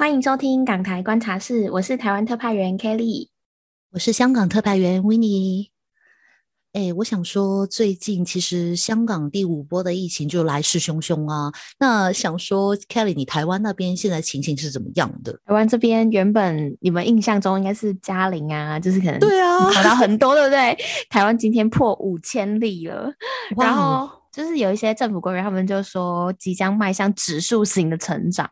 欢迎收听港台观察室，我是台湾特派员 Kelly，我是香港特派员 Winnie。哎，我想说，最近其实香港第五波的疫情就来势汹汹啊。那想说，Kelly，你台湾那边现在情形是怎么样的？台湾这边原本你们印象中应该是嘉陵啊，就是可能对啊，跑到很多，对不对？台湾今天破五千例了，然后就是有一些政府官员他们就说，即将迈向指数型的成长。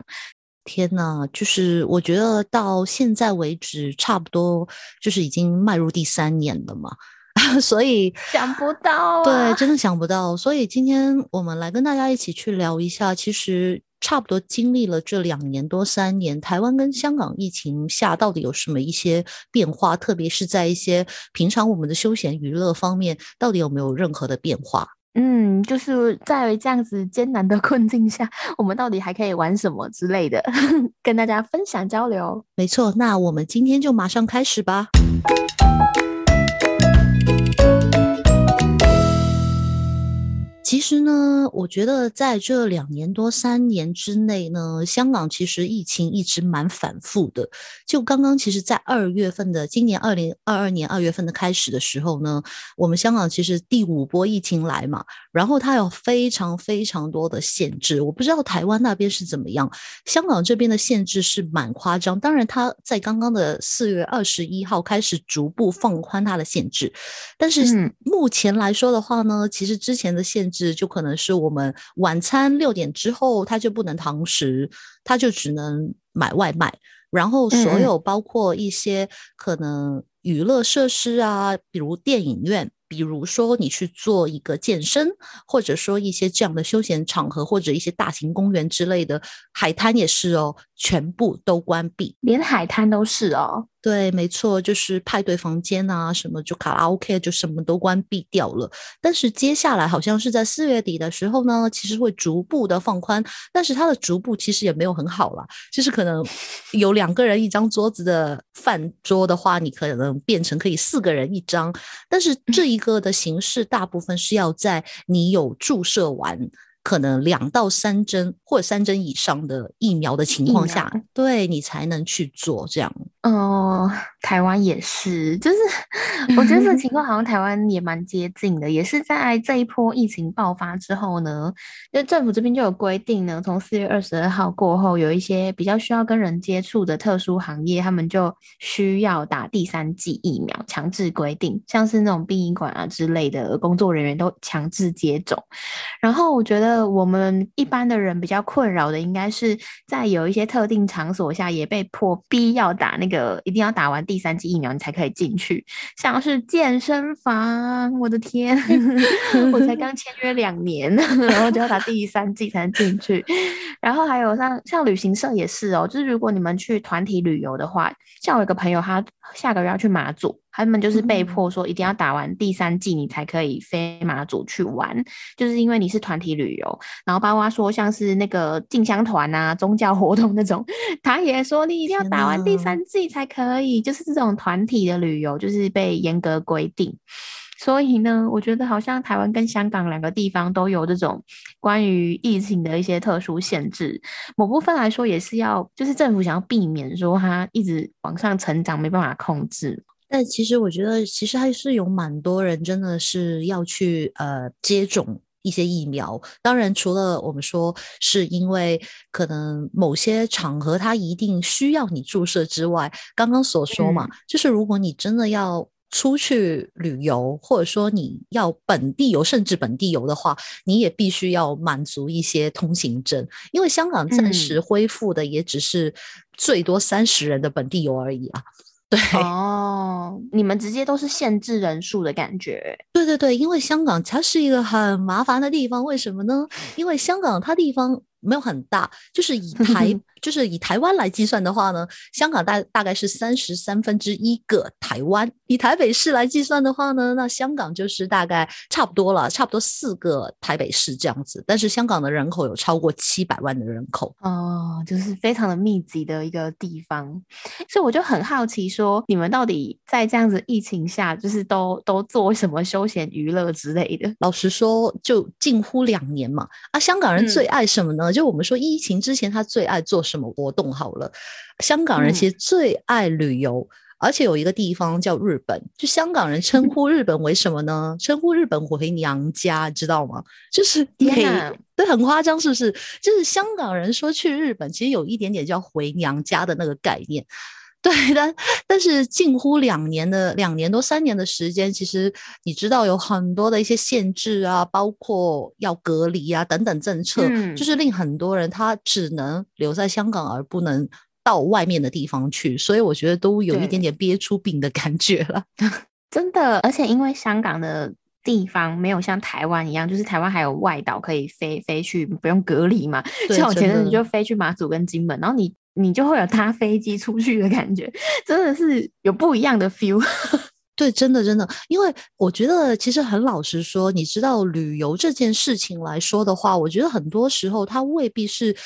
天呐，就是我觉得到现在为止，差不多就是已经迈入第三年了嘛，所以想不到，对，真的想不到。所以今天我们来跟大家一起去聊一下，其实差不多经历了这两年多三年，台湾跟香港疫情下到底有什么一些变化，特别是在一些平常我们的休闲娱乐方面，到底有没有任何的变化？嗯，就是在这样子艰难的 困境下，我们到底还可以玩什么之类的，跟大家分享交流。没错，那我们今天就马上开始吧。其实呢，我觉得在这两年多三年之内呢，香港其实疫情一直蛮反复的。就刚刚，其实，在二月份的今年二零二二年二月份的开始的时候呢，我们香港其实第五波疫情来嘛，然后它有非常非常多的限制。我不知道台湾那边是怎么样，香港这边的限制是蛮夸张。当然，它在刚刚的四月二十一号开始逐步放宽它的限制，但是目前来说的话呢，其实之前的限制。就可能是我们晚餐六点之后，他就不能堂食，他就只能买外卖。然后所有包括一些可能娱乐设施啊，比如电影院，比如说你去做一个健身，或者说一些这样的休闲场合，或者一些大型公园之类的，海滩也是哦，全部都关闭，连海滩都是哦。对，没错，就是派对房间啊，什么就卡拉 OK 就什么都关闭掉了。但是接下来好像是在四月底的时候呢，其实会逐步的放宽。但是它的逐步其实也没有很好了，就是可能有两个人一张桌子的饭桌的话，你可能变成可以四个人一张。但是这一个的形式大部分是要在你有注射完。可能两到三针或者三针以上的疫苗的情况下，对你才能去做这样。哦，台湾也是，就是我觉得这个情况好像台湾也蛮接近的，也是在这一波疫情爆发之后呢，就政府这边就有规定呢，从四月二十二号过后，有一些比较需要跟人接触的特殊行业，他们就需要打第三剂疫苗，强制规定，像是那种殡仪馆啊之类的工作人员都强制接种。然后我觉得。我们一般的人比较困扰的，应该是在有一些特定场所下，也被迫逼要打那个，一定要打完第三剂疫苗，你才可以进去。像是健身房，我的天，我才刚签约两年，然后就要打第三剂才能进去。然后还有像像旅行社也是哦，就是如果你们去团体旅游的话，像我一个朋友，他下个月要去马祖。他们就是被迫说一定要打完第三季，你才可以飞马祖去玩，就是因为你是团体旅游。然后包括说像是那个进香团啊、宗教活动那种，他也说你一定要打完第三季才可以，就是这种团体的旅游就是被严格规定。所以呢，我觉得好像台湾跟香港两个地方都有这种关于疫情的一些特殊限制，某部分来说也是要，就是政府想要避免说它一直往上成长，没办法控制。但其实我觉得，其实还是有蛮多人真的是要去呃接种一些疫苗。当然，除了我们说是因为可能某些场合它一定需要你注射之外，刚刚所说嘛，就是如果你真的要出去旅游，或者说你要本地游，甚至本地游的话，你也必须要满足一些通行证。因为香港暂时恢复的也只是最多三十人的本地游而已啊。对哦，你们直接都是限制人数的感觉。对对对，因为香港它是一个很麻烦的地方，为什么呢？因为香港它地方。没有很大，就是以 台就是以台湾来计算的话呢，香港大大概是三十三分之一个台湾。以台北市来计算的话呢，那香港就是大概差不多了，差不多四个台北市这样子。但是香港的人口有超过七百万的人口哦，就是非常的密集的一个地方。所以我就很好奇，说你们到底在这样子疫情下，就是都都做什么休闲娱乐之类的？老实说，就近乎两年嘛。啊，香港人最爱什么呢？呢？就我们说疫情之前，他最爱做什么活动？好了，香港人其实最爱旅游，而且有一个地方叫日本，就香港人称呼日本为什么呢？称呼日本回娘家，知道吗？就是天哪，对，很夸张，是不是？就是香港人说去日本，其实有一点点叫回娘家的那个概念。对，但但是近乎两年的两年多三年的时间，其实你知道有很多的一些限制啊，包括要隔离啊等等政策，就是令很多人他只能留在香港，而不能到外面的地方去，所以我觉得都有一点点憋出病的感觉了。真的，而且因为香港的地方没有像台湾一样，就是台湾还有外岛可以飞飞去，不用隔离嘛。像我前阵子就飞去马祖跟金门，然后你。你就会有搭飞机出去的感觉，真的是有不一样的 feel。对，真的真的，因为我觉得其实很老实说，你知道旅游这件事情来说的话，我觉得很多时候它未必是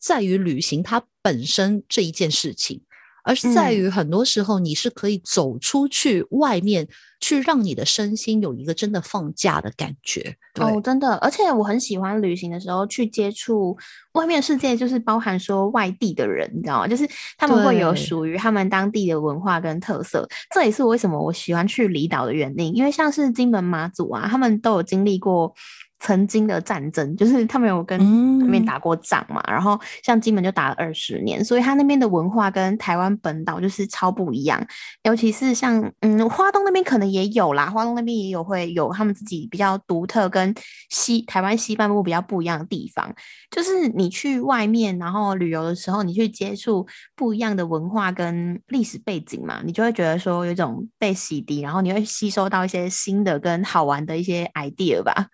在于旅行它本身这一件事情。而是在于很多时候，你是可以走出去外面，去让你的身心有一个真的放假的感觉。哦，真的，而且我很喜欢旅行的时候去接触外面世界，就是包含说外地的人，你知道吗？就是他们会有属于他们当地的文化跟特色。这也是为什么我喜欢去离岛的原因，因为像是金门、马祖啊，他们都有经历过。曾经的战争，就是他们有跟那边打过仗嘛，然后像金门就打了二十年，所以他那边的文化跟台湾本岛就是超不一样。尤其是像嗯，花东那边可能也有啦，花东那边也有会有他们自己比较独特跟西台湾西半部比较不一样的地方。就是你去外面然后旅游的时候，你去接触不一样的文化跟历史背景嘛，你就会觉得说有一种被洗涤，然后你会吸收到一些新的跟好玩的一些 idea 吧。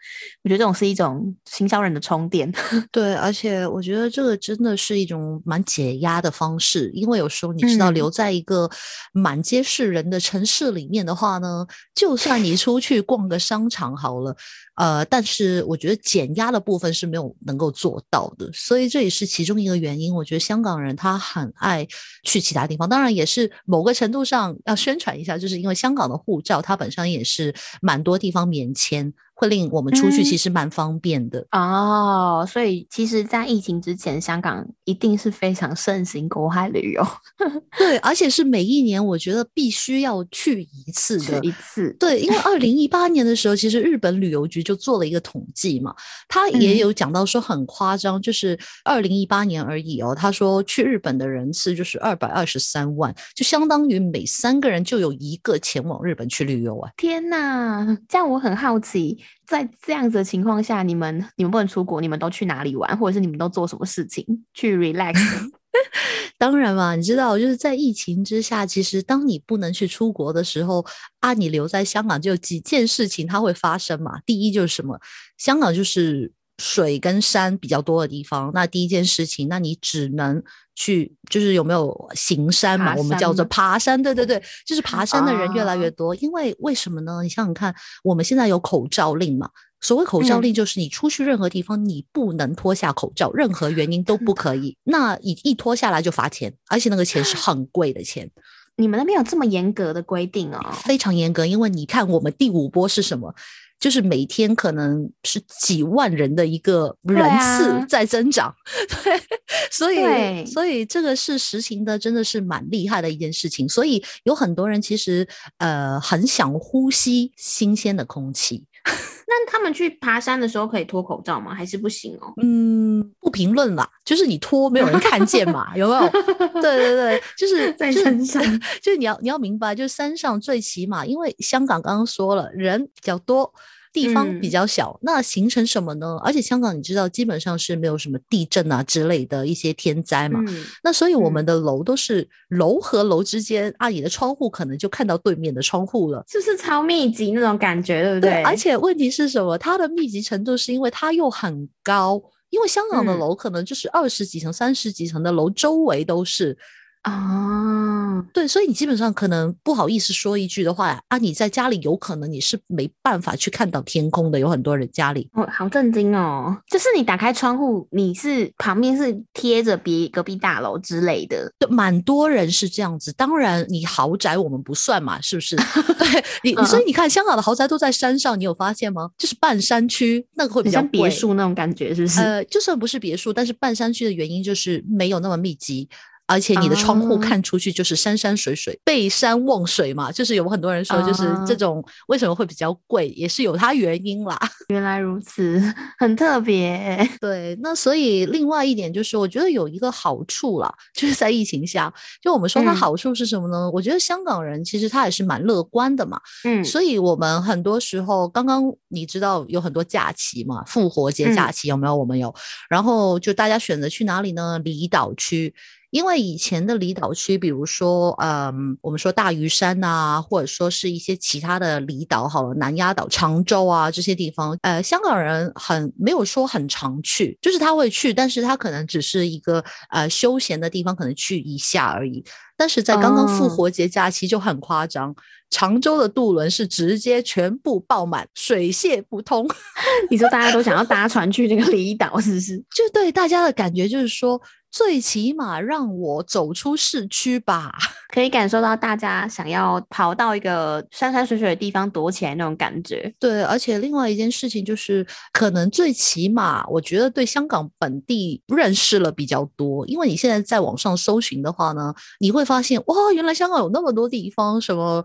我觉得。这种是一种行销人的充电，对，而且我觉得这个真的是一种蛮解压的方式，因为有时候你知道，留在一个满街是人的城市里面的话呢，就算你出去逛个商场好了。呃，但是我觉得减压的部分是没有能够做到的，所以这也是其中一个原因。我觉得香港人他很爱去其他地方，当然也是某个程度上要宣传一下，就是因为香港的护照它本身也是蛮多地方免签，会令我们出去其实蛮方便的哦。所以其实，在疫情之前，香港一定是非常盛行国海旅游，对，而且是每一年我觉得必须要去一次的一次。对，因为二零一八年的时候，其实日本旅游局。就做了一个统计嘛，他也有讲到说很夸张，就是二零一八年而已哦。他说去日本的人次就是二百二十三万，就相当于每三个人就有一个前往日本去旅游啊！天哪，这样我很好奇，在这样子的情况下，你们你们不能出国，你们都去哪里玩，或者是你们都做什么事情去 relax？当然嘛，你知道，就是在疫情之下，其实当你不能去出国的时候啊，你留在香港就有几件事情它会发生嘛。第一就是什么，香港就是水跟山比较多的地方。那第一件事情，那你只能去，就是有没有行山嘛？我们叫做爬山。对对对，就是爬山的人越来越多。因为为什么呢？你想想看，我们现在有口罩令嘛。所谓口罩令，就是你出去任何地方，你不能脱下口罩，任何原因都不可以。那一一脱下来就罚钱，而且那个钱是很贵的钱。你们那边有这么严格的规定哦？非常严格，因为你看我们第五波是什么？就是每天可能是几万人的一个人次在增长，对，所以所以这个是实行的，真的是蛮厉害的一件事情。所以有很多人其实呃很想呼吸新鲜的空气。那他们去爬山的时候可以脱口罩吗？还是不行哦？嗯，不评论啦，就是你脱没有人看见嘛，有没有？对对对，就是 在山上，就是你要你要明白，就是山上最起码，因为香港刚刚说了，人比较多。地方比较小，那形成什么呢？而且香港你知道，基本上是没有什么地震啊之类的一些天灾嘛。那所以我们的楼都是楼和楼之间，阿姨的窗户可能就看到对面的窗户了，就是超密集那种感觉，对不对？而且问题是什么？它的密集程度是因为它又很高，因为香港的楼可能就是二十几层、三十几层的楼，周围都是。啊，对，所以你基本上可能不好意思说一句的话啊，你在家里有可能你是没办法去看到天空的，有很多人家里。哦，好震惊哦！就是你打开窗户，你是旁边是贴着别隔壁大楼之类的，对，蛮多人是这样子。当然，你豪宅我们不算嘛，是不是？对你，所以你看香港的豪宅都在山上，你有发现吗？就是半山区，那个会比较像别墅那种感觉，是不是？呃，就算不是别墅，但是半山区的原因就是没有那么密集。而且你的窗户看出去就是山山水水，背山望水嘛，就是有很多人说，就是这种为什么会比较贵，也是有它原因啦。原来如此，很特别。对，那所以另外一点就是，我觉得有一个好处啦，就是在疫情下，就我们说它好处是什么呢？我觉得香港人其实他也是蛮乐观的嘛。嗯，所以我们很多时候，刚刚你知道有很多假期嘛，复活节假期有没有？我们有，然后就大家选择去哪里呢？离岛区。因为以前的离岛区，比如说，嗯，我们说大屿山呐，或者说是一些其他的离岛，好了，南丫岛、常州啊这些地方，呃，香港人很没有说很常去，就是他会去，但是他可能只是一个呃休闲的地方，可能去一下而已。但是在刚刚复活节假期就很夸张，常州的渡轮是直接全部爆满，水泄不通。你说大家都想要搭船去那个离岛，是不是？就对大家的感觉就是说。最起码让我走出市区吧，可以感受到大家想要跑到一个山山水水的地方躲起来那种感觉。对，而且另外一件事情就是，可能最起码我觉得对香港本地认识了比较多，因为你现在在网上搜寻的话呢，你会发现哇，原来香港有那么多地方，什么。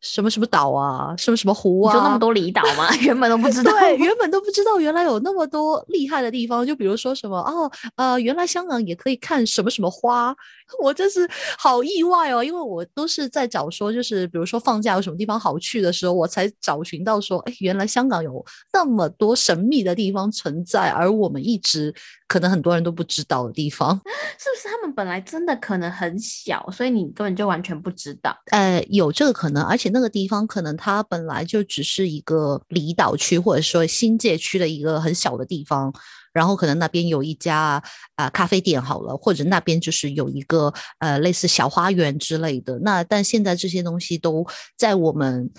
什么什么岛啊，什么什么湖啊，就那么多离岛吗？原本都不知道，对，原本都不知道，原来有那么多厉害的地方。就比如说什么哦，呃，原来香港也可以看什么什么花，我真是好意外哦。因为我都是在找说，就是比如说放假有什么地方好去的时候，我才找寻到说，哎，原来香港有那么多神秘的地方存在，而我们一直。可能很多人都不知道的地方，是不是他们本来真的可能很小，所以你根本就完全不知道？呃，有这个可能，而且那个地方可能它本来就只是一个离岛区或者说新界区的一个很小的地方，然后可能那边有一家啊咖啡店好了，或者那边就是有一个呃类似小花园之类的。那但现在这些东西都在我们。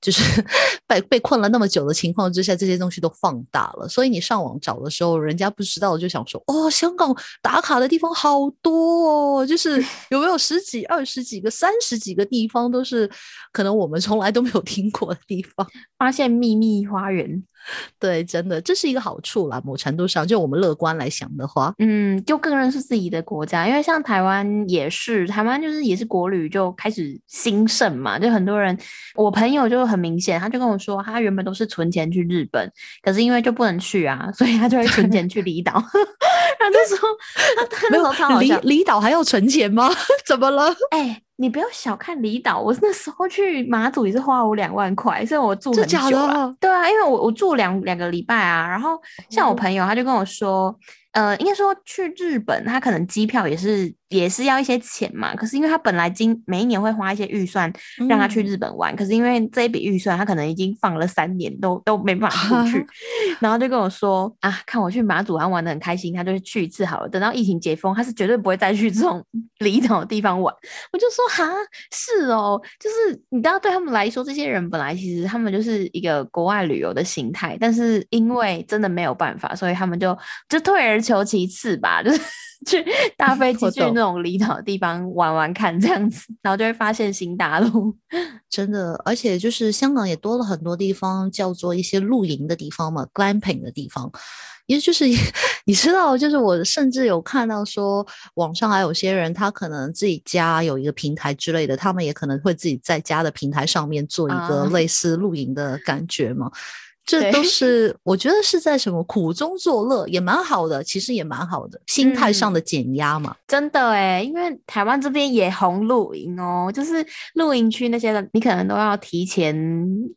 就是 被被困了那么久的情况之下，这些东西都放大了。所以你上网找的时候，人家不知道就想说：“哦，香港打卡的地方好多哦，就是 有没有十几、二十几个、三十几个地方，都是可能我们从来都没有听过的地方，发现秘密花园。”对，真的这是一个好处啦。某程度上，就我们乐观来想的话，嗯，就更认识自己的国家。因为像台湾也是，台湾就是也是国旅就开始兴盛嘛。就很多人，我朋友就很明显，他就跟我说，他原本都是存钱去日本，可是因为就不能去啊，所以他就会存钱去离岛。他就说，他那时候超好笑，离岛还要存钱吗？怎么了？哎。你不要小看离岛，我那时候去马祖也是花我两万块，所以我住很久了。对啊，因为我我住两两个礼拜啊，然后像我朋友他就跟我说。呃，应该说去日本，他可能机票也是也是要一些钱嘛。可是因为他本来今每一年会花一些预算让他去日本玩，可是因为这一笔预算他可能已经放了三年都 都没办法出去，然后就跟我说啊，看我去马祖玩玩的很开心，他就去一次好了。等到疫情解封，他是绝对不会再去这种离岛的地方玩。我就说哈，是哦，就是你知道对他们来说，这些人本来其实他们就是一个国外旅游的心态，但是因为真的没有办法，所以他们就就退而。求其次吧，就是去搭 飞机去那种离岛的地方玩玩看这样子，然后就会发现新大陆。真的，而且就是香港也多了很多地方叫做一些露营的地方嘛，glamping 的地方。也就是 你知道，就是我甚至有看到说，网上还有些人他可能自己家有一个平台之类的，他们也可能会自己在家的平台上面做一个类似露营的感觉嘛。这都是我觉得是在什么苦中作乐，也蛮好的，其实也蛮好的，心态上的减压嘛。真的哎，因为台湾这边也红露营哦，就是露营区那些的，你可能都要提前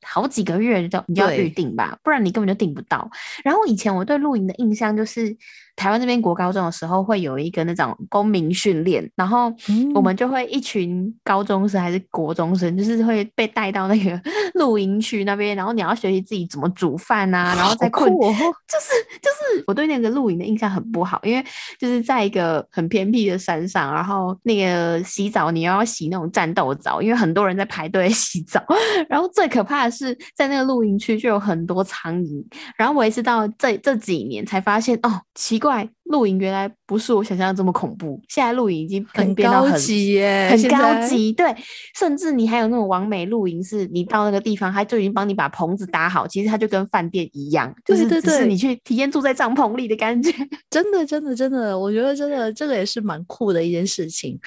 好几个月就你要预定吧，不然你根本就订不到。然后以前我对露营的印象就是。台湾这边国高中的时候会有一个那种公民训练，然后我们就会一群高中生还是国中生，就是会被带到那个露营区那边，然后你要学习自己怎么煮饭啊，然后再困，就是就是我对那个露营的印象很不好，因为就是在一个很偏僻的山上，然后那个洗澡你要洗那种战斗澡，因为很多人在排队洗澡，然后最可怕的是在那个露营区就有很多苍蝇，然后我也是到这这几年才发现哦，奇怪，露营原来不是我想象的这么恐怖，现在露营已经很高级耶，很高级，对，甚至你还有那种完美露营，是你到那个地方，他就已经帮你把棚子搭好，其实它就跟饭店一样，就是只是你去体验住在帐篷里的感觉，真的真的真的，我觉得真的这个也是蛮酷的一件事情。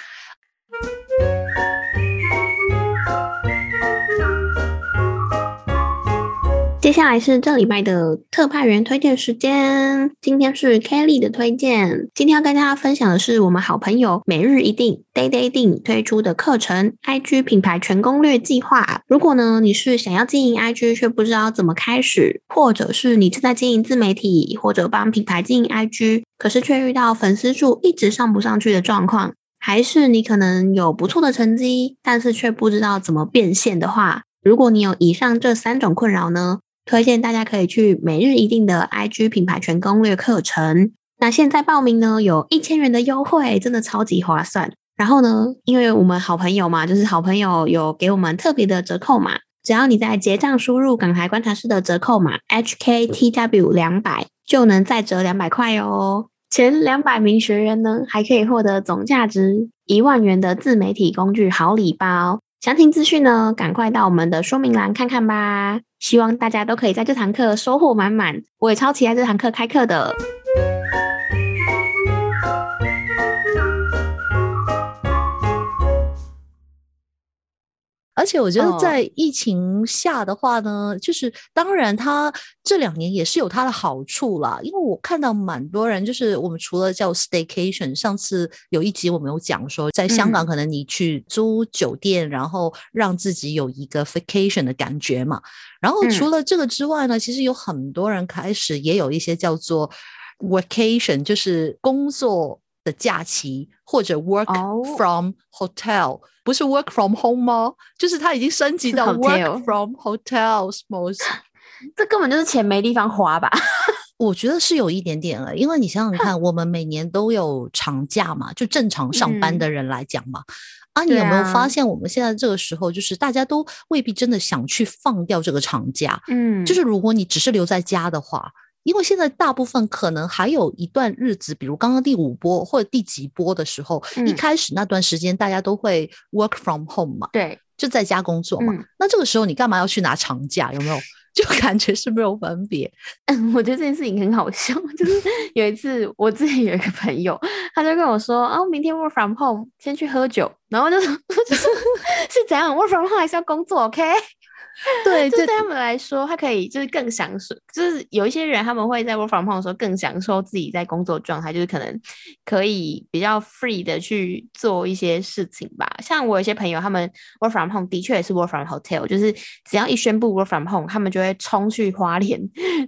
接下来是这礼拜的特派员推荐时间。今天是 Kelly 的推荐。今天要跟大家分享的是我们好朋友每日一定 Day Day 定推出的课程 IG 品牌全攻略计划。如果呢你是想要经营 IG 却不知道怎么开始，或者是你正在经营自媒体或者帮品牌经营 IG，可是却遇到粉丝数一直上不上去的状况，还是你可能有不错的成绩，但是却不知道怎么变现的话，如果你有以上这三种困扰呢？推荐大家可以去每日一定的 IG 品牌全攻略课程。那现在报名呢，有一千元的优惠，真的超级划算。然后呢，因为我们好朋友嘛，就是好朋友有给我们特别的折扣码，只要你在结账输入港台观察室的折扣码 HKTW 两百，就能再折两百块哦。前两百名学员呢，还可以获得总价值一万元的自媒体工具好礼包。详情资讯呢，赶快到我们的说明栏看看吧。希望大家都可以在这堂课收获满满，我也超期待这堂课开课的。而且我觉得在疫情下的话呢，就是当然它这两年也是有它的好处啦。因为我看到蛮多人，就是我们除了叫 staycation，上次有一集我们有讲说，在香港可能你去租酒店，然后让自己有一个 vacation 的感觉嘛。然后除了这个之外呢，其实有很多人开始也有一些叫做 vacation，就是工作的假期或者 work from hotel。不是 work from home 吗？就是它已经升级到 work from hotels。这根本就是钱没地方花吧？我觉得是有一点点了，因为你想想看，我们每年都有长假嘛，就正常上班的人来讲嘛。啊，你有没有发现我们现在这个时候，就是大家都未必真的想去放掉这个长假？嗯，就是如果你只是留在家的话。因为现在大部分可能还有一段日子，比如刚刚第五波或者第几波的时候，一开始那段时间大家都会 work from home 嘛，对，就在家工作嘛。那这个时候你干嘛要去拿长假？有没有？就感觉是没有分别。嗯，我觉得这件事情很好笑，就是有一次我之前有一个朋友，他就跟我说啊，明天 work from home，先去喝酒，然后就说 是怎样 work from home 还是要工作？OK。对，就对他们来说，他可以就是更享受，就是有一些人他们会在 work from home 的时候更享受自己在工作状态，就是可能可以比较 free 的去做一些事情吧。像我有些朋友，他们 work from home 的确也是 work from hotel，就是只要一宣布 work from home，他们就会冲去花莲，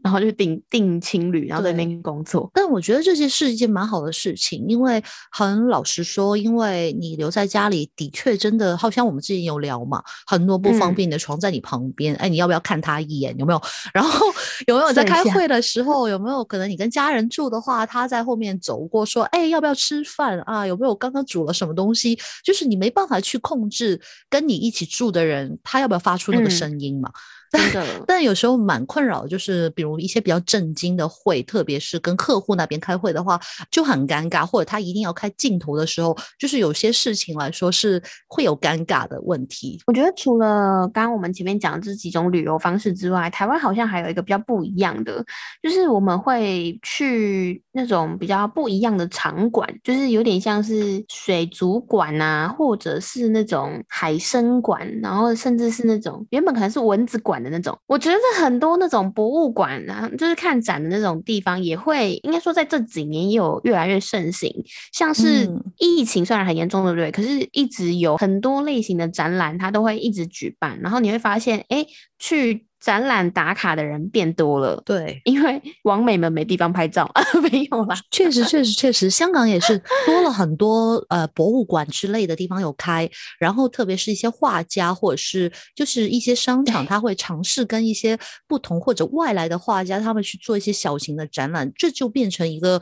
然后就订订青旅，然后在那边工作。但我觉得这些是一件蛮好的事情，因为很老实说，因为你留在家里的确真的，好像我们之前有聊嘛，很多不方便的床在你旁。旁边，哎，你要不要看他一眼？有没有？然后有没有在开会的时候，有没有可能你跟家人住的话，他在后面走过，说，哎，要不要吃饭啊？有没有刚刚煮了什么东西？就是你没办法去控制跟你一起住的人，他要不要发出那个声音嘛？真的，但有时候蛮困扰，就是比如一些比较震惊的会，特别是跟客户那边开会的话，就很尴尬。或者他一定要开镜头的时候，就是有些事情来说是会有尴尬的问题。我觉得除了刚刚我们前面讲的这几种旅游方式之外，台湾好像还有一个比较不一样的，就是我们会去那种比较不一样的场馆，就是有点像是水族馆啊，或者是那种海参馆，然后甚至是那种原本可能是蚊子馆。的那种，我觉得很多那种博物馆啊，就是看展的那种地方，也会应该说在这几年也有越来越盛行。像是疫情虽然很严重，对不对？可是一直有很多类型的展览，它都会一直举办。然后你会发现，哎，去。展览打卡的人变多了。对，因为网美们没地方拍照，没有啦。确实，确实，确实，香港也是多了很多呃博物馆之类的地方有开，然后特别是一些画家或者是就是一些商场，他会尝试跟一些不同或者外来的画家，他们去做一些小型的展览，这就变成一个。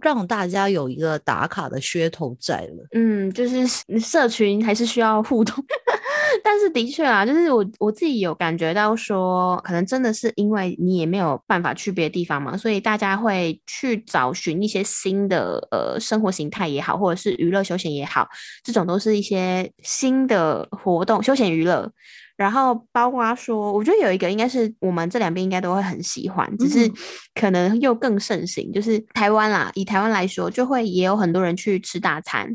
让大家有一个打卡的噱头在了，嗯，就是社群还是需要互动，但是的确啊，就是我我自己有感觉到说，可能真的是因为你也没有办法去别的地方嘛，所以大家会去找寻一些新的呃生活形态也好，或者是娱乐休闲也好，这种都是一些新的活动，休闲娱乐。然后包括说，我觉得有一个应该是我们这两边应该都会很喜欢，只是可能又更盛行，就是台湾啦。以台湾来说，就会也有很多人去吃大餐，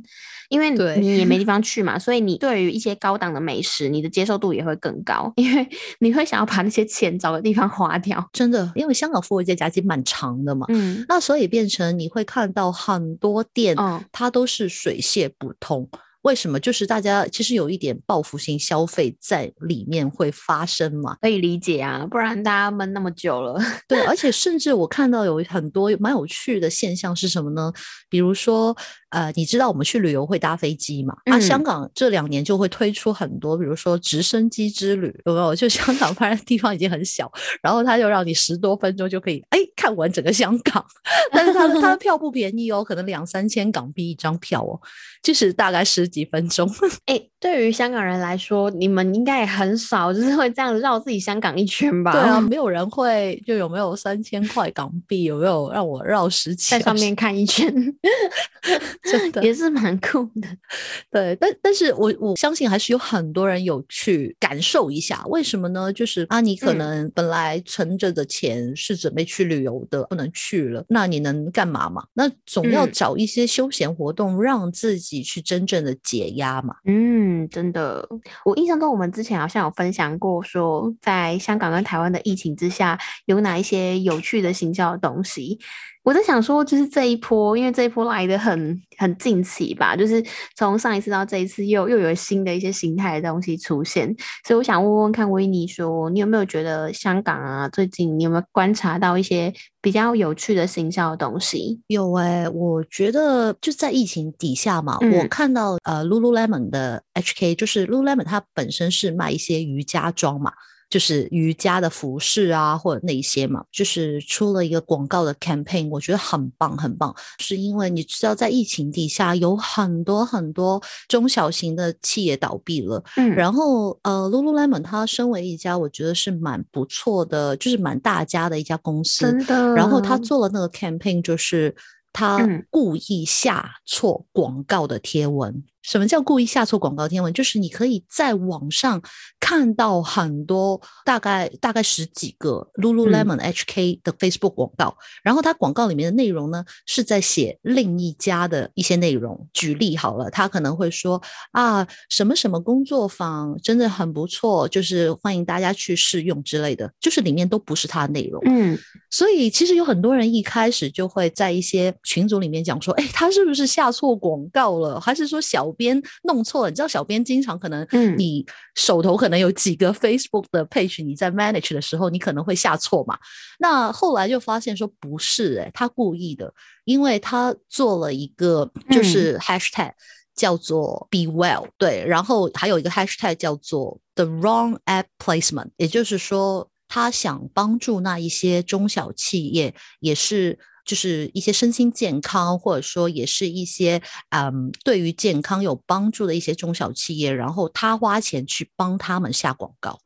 因为你也没地方去嘛，所以你对于一些高档的美食，你的接受度也会更高，因为 你会想要把那些钱找个地方花掉。真的，因为香港复活节假期蛮长的嘛，嗯，那所以变成你会看到很多店，它都是水泄不通。为什么？就是大家其实有一点报复性消费在里面会发生嘛？可以理解啊，不然大家闷那么久了。对，而且甚至我看到有很多蛮有趣的现象是什么呢？比如说。呃，你知道我们去旅游会搭飞机嘛？啊，香港这两年就会推出很多，比如说直升机之旅，有没有？就香港拍的地方已经很小，然后他就让你十多分钟就可以哎看完整个香港，但是他的他的 票不便宜哦，可能两三千港币一张票哦，就是大概十几分钟。哎，对于香港人来说，你们应该也很少，就是会这样绕自己香港一圈吧？对啊，没有人会就有没有三千块港币？有没有让我绕十几在上面看一圈？真的也是蛮酷的，对，但但是我我相信还是有很多人有去感受一下，为什么呢？就是啊，你可能本来存着的钱是准备去旅游的，不能去了，那你能干嘛嘛？那总要找一些休闲活动，让自己去真正的解压嘛。嗯，真的，我印象中我们之前好像有分享过，说在香港跟台湾的疫情之下，有哪一些有趣的行销的东西。我在想说，就是这一波，因为这一波来的很很近期吧，就是从上一次到这一次，又又有新的一些形态的东西出现，所以我想问问看，维尼说，你有没有觉得香港啊，最近你有没有观察到一些比较有趣的行销的东西？有哎，我觉得就在疫情底下嘛，我看到呃，Lululemon 的 HK，就是 Lululemon 它本身是卖一些瑜伽装嘛。就是瑜伽的服饰啊，或者那一些嘛，就是出了一个广告的 campaign，我觉得很棒很棒。是因为你知道，在疫情底下，有很多很多中小型的企业倒闭了。嗯，然后呃，Lululemon 它身为一家我觉得是蛮不错的，就是蛮大家的一家公司。真的。然后他做了那个 campaign，就是他故意下错广告的贴文。什么叫故意下错广告天文？就是你可以在网上看到很多大概大概十几个 Lululemon HK 的 Facebook 广告，然后它广告里面的内容呢是在写另一家的一些内容。举例好了，他可能会说啊什么什么工作坊真的很不错，就是欢迎大家去试用之类的，就是里面都不是他的内容。嗯，所以其实有很多人一开始就会在一些群组里面讲说，哎，他是不是下错广告了？还是说小？编弄错了，你知道小编经常可能，你手头可能有几个 Facebook 的 page，你在 manage 的时候，你可能会下错嘛。那后来就发现说不是，哎，他故意的，因为他做了一个就是 hashtag 叫做 be well，对，然后还有一个 hashtag 叫做 the wrong app placement，也就是说他想帮助那一些中小企业，也是。就是一些身心健康，或者说也是一些嗯，对于健康有帮助的一些中小企业，然后他花钱去帮他们下广告，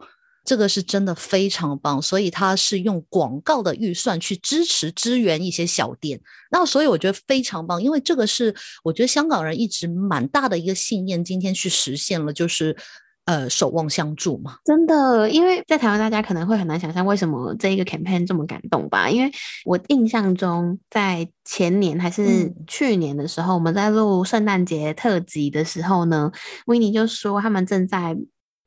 这个是真的非常棒。所以他是用广告的预算去支持支援一些小店，那所以我觉得非常棒，因为这个是我觉得香港人一直蛮大的一个信念，今天去实现了，就是。呃，守望相助嘛，真的，因为在台湾，大家可能会很难想象为什么这一个 campaign 这么感动吧？因为我印象中，在前年还是去年的时候，我们在录圣诞节特辑的时候呢，维尼就说他们正在。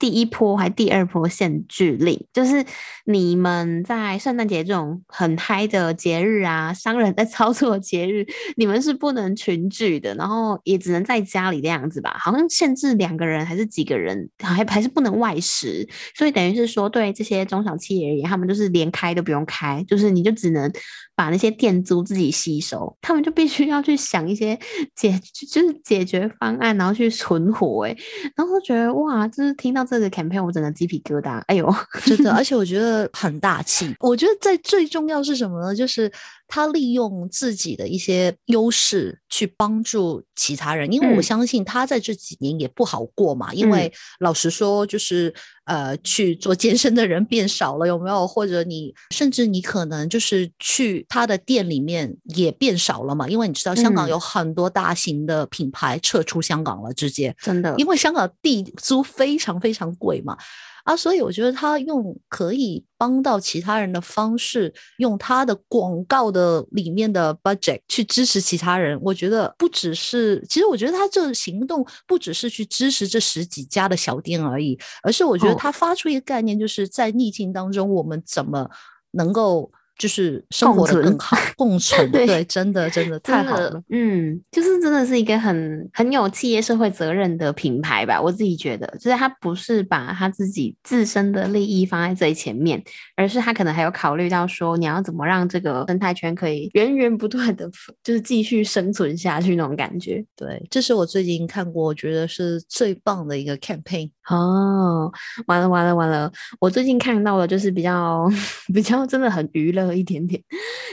第一波还第二波限聚令，就是你们在圣诞节这种很嗨的节日啊，商人在操作节日，你们是不能群聚的，然后也只能在家里这样子吧？好像限制两个人还是几个人，还还是不能外食，所以等于是说，对这些中小企业而言，他们就是连开都不用开，就是你就只能把那些店租自己吸收，他们就必须要去想一些解，就是解决方案，然后去存活。哎，然后觉得哇，就是听到这个 campaign，我整个鸡皮疙瘩。哎呦，真的，而且我觉得 很大气。我觉得在最重要是什么呢？就是。他利用自己的一些优势去帮助其他人，因为我相信他在这几年也不好过嘛。因为老实说，就是呃，去做健身的人变少了，有没有？或者你甚至你可能就是去他的店里面也变少了嘛？因为你知道，香港有很多大型的品牌撤出香港了，直接真的，因为香港地租非常非常贵嘛。啊，所以我觉得他用可以帮到其他人的方式，用他的广告的里面的 budget 去支持其他人。我觉得不只是，其实我觉得他这行动不只是去支持这十几家的小店而已，而是我觉得他发出一个概念，就是在逆境当中，我们怎么能够。就是生活的更好，共 存对，真的真的太好了，嗯，就是真的是一个很很有企业社会责任的品牌吧，我自己觉得，就是他不是把他自己自身的利益放在最前面，而是他可能还有考虑到说你要怎么让这个生态圈可以源源不断的，就是继续生存下去那种感觉。对，这是我最近看过，我觉得是最棒的一个 campaign。哦，完了完了完了！我最近看到的就是比较 比较真的很娱乐一点点，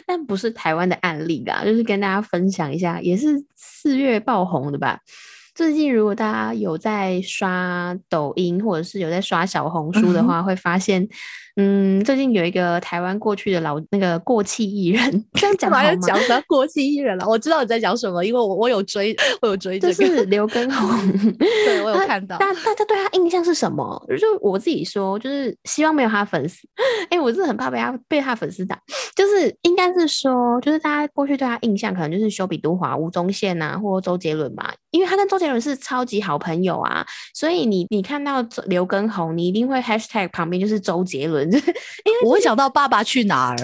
但不是台湾的案例啦，就是跟大家分享一下，也是四月爆红的吧。最近如果大家有在刷抖音或者是有在刷小红书的话，会发现。嗯，最近有一个台湾过去的老那个过气艺人，这样讲好吗？讲什么过气艺人了？我知道你在讲什么，因为我我有追，我有追，这是刘畊宏，对我有 看到。大大家对他印象是什么？就我自己说，就是希望没有他粉丝。哎，我是很怕被他被他粉丝打。就是应该是说，就是大家过去对他印象可能就是修比都华、吴宗宪啊，或周杰伦吧，因为他跟周杰伦是超级好朋友啊，所以你你看到刘畊宏，你一定会 hashtag 旁边就是周杰伦。因为我会想到《爸爸去哪儿》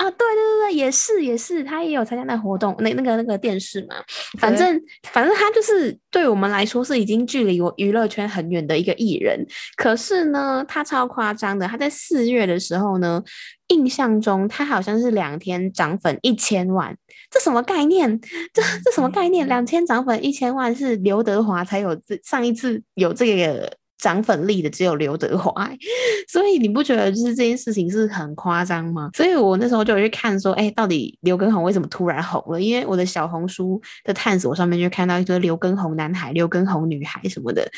啊，对对对对，也是也是，他也有参加那活动，那那个那个电视嘛，反正反正他就是对我们来说是已经距离我娱乐圈很远的一个艺人，可是呢，他超夸张的，他在四月的时候呢，印象中他好像是两天涨粉一千万，这什么概念？这这什么概念？两千涨粉一千万是刘德华才有这上一次有这个。涨粉力的只有刘德华，所以你不觉得就是这件事情是很夸张吗？所以我那时候就去看说，哎，到底刘畊宏为什么突然红了？因为我的小红书的探索上面就看到一堆刘畊宏男孩、刘畊宏女孩什么的。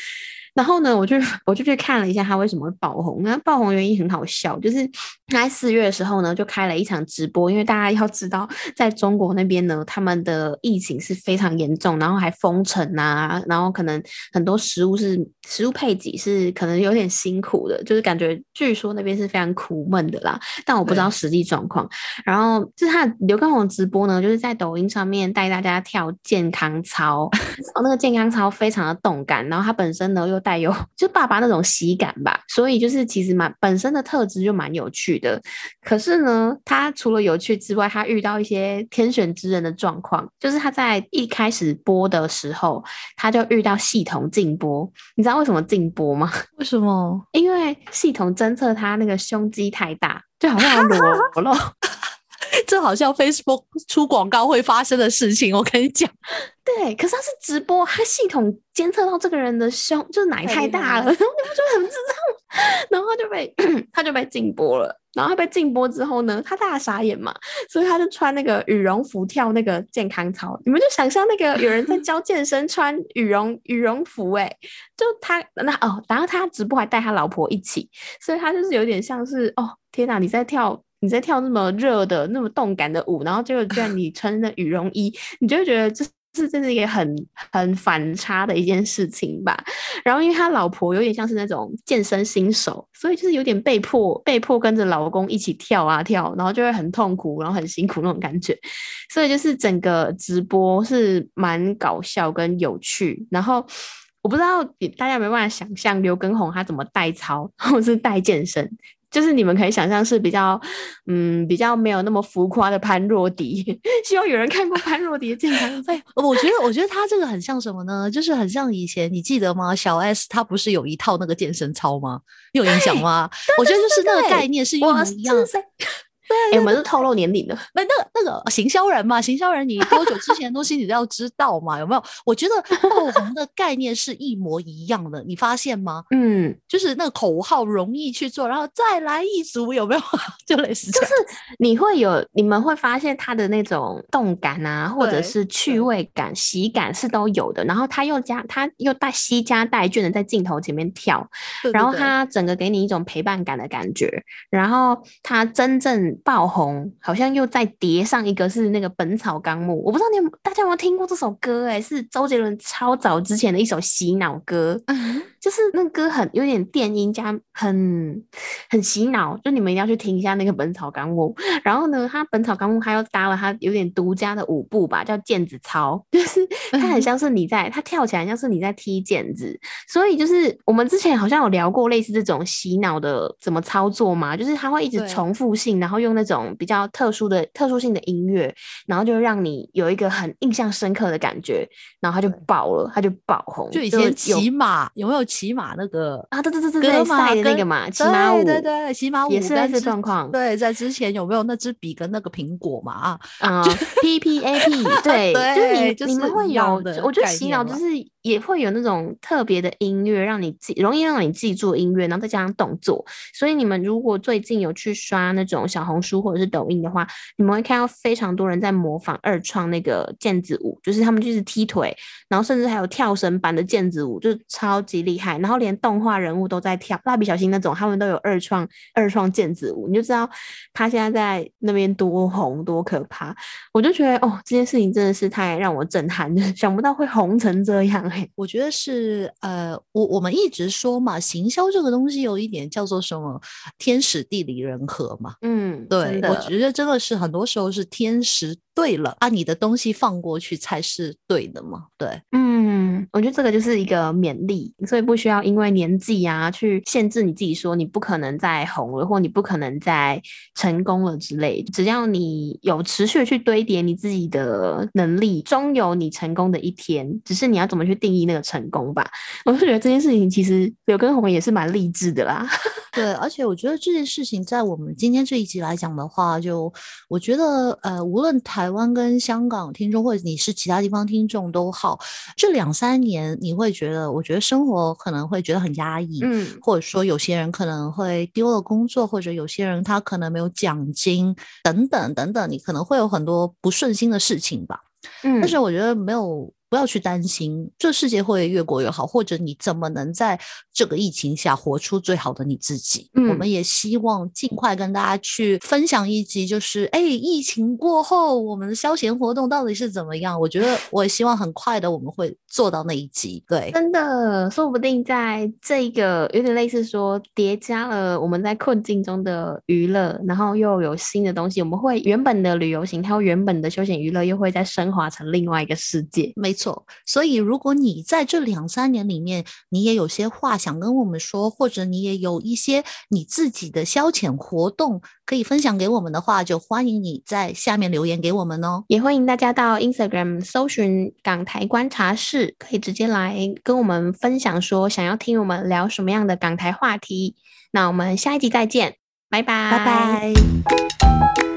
然后呢，我就 我就去看了一下他为什么会爆红。那爆红原因很好笑，就是他在四月的时候呢，就开了一场直播。因为大家要知道，在中国那边呢，他们的疫情是非常严重，然后还封城啊，然后可能很多食物是食物配给是可能有点辛苦的，就是感觉据说那边是非常苦闷的啦。但我不知道实际状况。然后就是他刘畊宏直播呢，就是在抖音上面带大家跳健康操，然后，那个健康操非常的动感。然后他本身呢又带有就爸爸那种喜感吧，所以就是其实蛮本身的特质就蛮有趣的。可是呢，他除了有趣之外，他遇到一些天选之人的状况，就是他在一开始播的时候，他就遇到系统禁播。你知道为什么禁播吗？为什么？因为系统侦测他那个胸肌太大，就好像 裸露。这好像 Facebook 出广告会发生的事情，我跟你讲。对，可是他是直播，他系统监测到这个人的胸就是奶太大了，然后你不觉得很智障？然后他就 被 他就被禁播了。然后他被禁播之后呢，他大傻眼嘛，所以他就穿那个羽绒服跳那个健康操。你们就想象那个有人在教健身穿羽绒 羽绒服，哎，就他那哦，然后他直播还带他老婆一起，所以他就是有点像是哦，天哪，你在跳。你在跳那么热的、那么动感的舞，然后结果居然 你穿着羽绒衣，你就会觉得这是真的一个很很反差的一件事情吧。然后因为他老婆有点像是那种健身新手，所以就是有点被迫被迫跟着老公一起跳啊跳，然后就会很痛苦，然后很辛苦那种感觉。所以就是整个直播是蛮搞笑跟有趣，然后。我不知道大家有没有办法想象刘畊宏他怎么带操或是带健身。就是你们可以想象是比较，嗯，比较没有那么浮夸的潘若迪。希望有人看过潘若迪的健康赛。我觉得，我觉得他这个很像什么呢？就是很像以前，你记得吗？小 S 他不是有一套那个健身操吗？你有印象吗？我觉得就是那个概念是一模一样。对，我们是透露年龄的。那那个那个行销人嘛，行销人，你多久之前的东西你都要知道嘛？有没有？我觉得爆红的概念是一模一样的，你发现吗？嗯，就是那个口号容易去做，然后再来一组，有没有？就类似，就是你会有，你们会发现它的那种动感啊，或者是趣味感、喜感是都有的。然后他又加，他又带惜家带眷的在镜头前面跳，然后他整个给你一种陪伴感的感觉。然后他真正。爆红，好像又再叠上一个是那个《本草纲目》，我不知道你有大家有没有听过这首歌？哎，是周杰伦超早之前的一首洗脑歌。就是那歌很有点电音加很很洗脑，就你们一定要去听一下那个《本草纲目》。然后呢，他《本草纲目》他又搭了他有点独家的舞步吧，叫毽子操，就是他很像是你在，他跳起来像是你在踢毽子。所以就是我们之前好像有聊过类似这种洗脑的怎么操作嘛，就是他会一直重复性，然后用那种比较特殊的特殊性的音乐，然后就让你有一个很印象深刻的感觉，然后他就爆了，他就爆红。就以前骑马有没有？骑马那个啊，对对对对对，赛的那个嘛，骑马舞，对对，骑马舞也是类似状况。对，在之前有没有那支笔跟那个苹果嘛？啊 啊，P P A P，对，就是你你们会有，我觉得洗脑就是。也会有那种特别的音乐，让你记容易让你记住音乐，然后再加上动作。所以你们如果最近有去刷那种小红书或者是抖音的话，你们会看到非常多人在模仿二创那个毽子舞，就是他们就是踢腿，然后甚至还有跳绳版的毽子舞，就超级厉害。然后连动画人物都在跳，蜡笔小新那种，他们都有二创二创毽子舞，你就知道他现在在那边多红多可怕。我就觉得哦，这件事情真的是太让我震撼，想不到会红成这样。我觉得是呃，我我们一直说嘛，行销这个东西有一点叫做什么天时地利人和嘛。嗯，对，我觉得真的是很多时候是天时。对了，把你的东西放过去才是对的嘛？对，嗯，我觉得这个就是一个勉励，所以不需要因为年纪啊去限制你自己，说你不可能再红了，或你不可能再成功了之类。只要你有持续去堆叠你自己的能力，终有你成功的一天。只是你要怎么去定义那个成功吧？我是觉得这件事情其实刘畊宏也是蛮励志的啦。对，而且我觉得这件事情在我们今天这一集来讲的话，就我觉得呃，无论台湾跟香港听众，或者你是其他地方听众都好，这两三年你会觉得，我觉得生活可能会觉得很压抑，嗯，或者说有些人可能会丢了工作，或者有些人他可能没有奖金等等等等，你可能会有很多不顺心的事情吧，嗯，但是我觉得没有。不要去担心，这世界会越过越好，或者你怎么能在这个疫情下活出最好的你自己？嗯，我们也希望尽快跟大家去分享一集，就是哎，疫情过后我们的消闲活动到底是怎么样？我觉得 我也希望很快的我们会做到那一集。对，真的，说不定在这个有点类似说叠加了我们在困境中的娱乐，然后又有新的东西，我们会原本的旅游型，还有原本的休闲娱乐，又会再升华成另外一个世界。没错。错，所以如果你在这两三年里面，你也有些话想跟我们说，或者你也有一些你自己的消遣活动可以分享给我们的话，就欢迎你在下面留言给我们哦。也欢迎大家到 Instagram 搜寻港台观察室，可以直接来跟我们分享说想要听我们聊什么样的港台话题。那我们下一集再见，拜拜拜拜。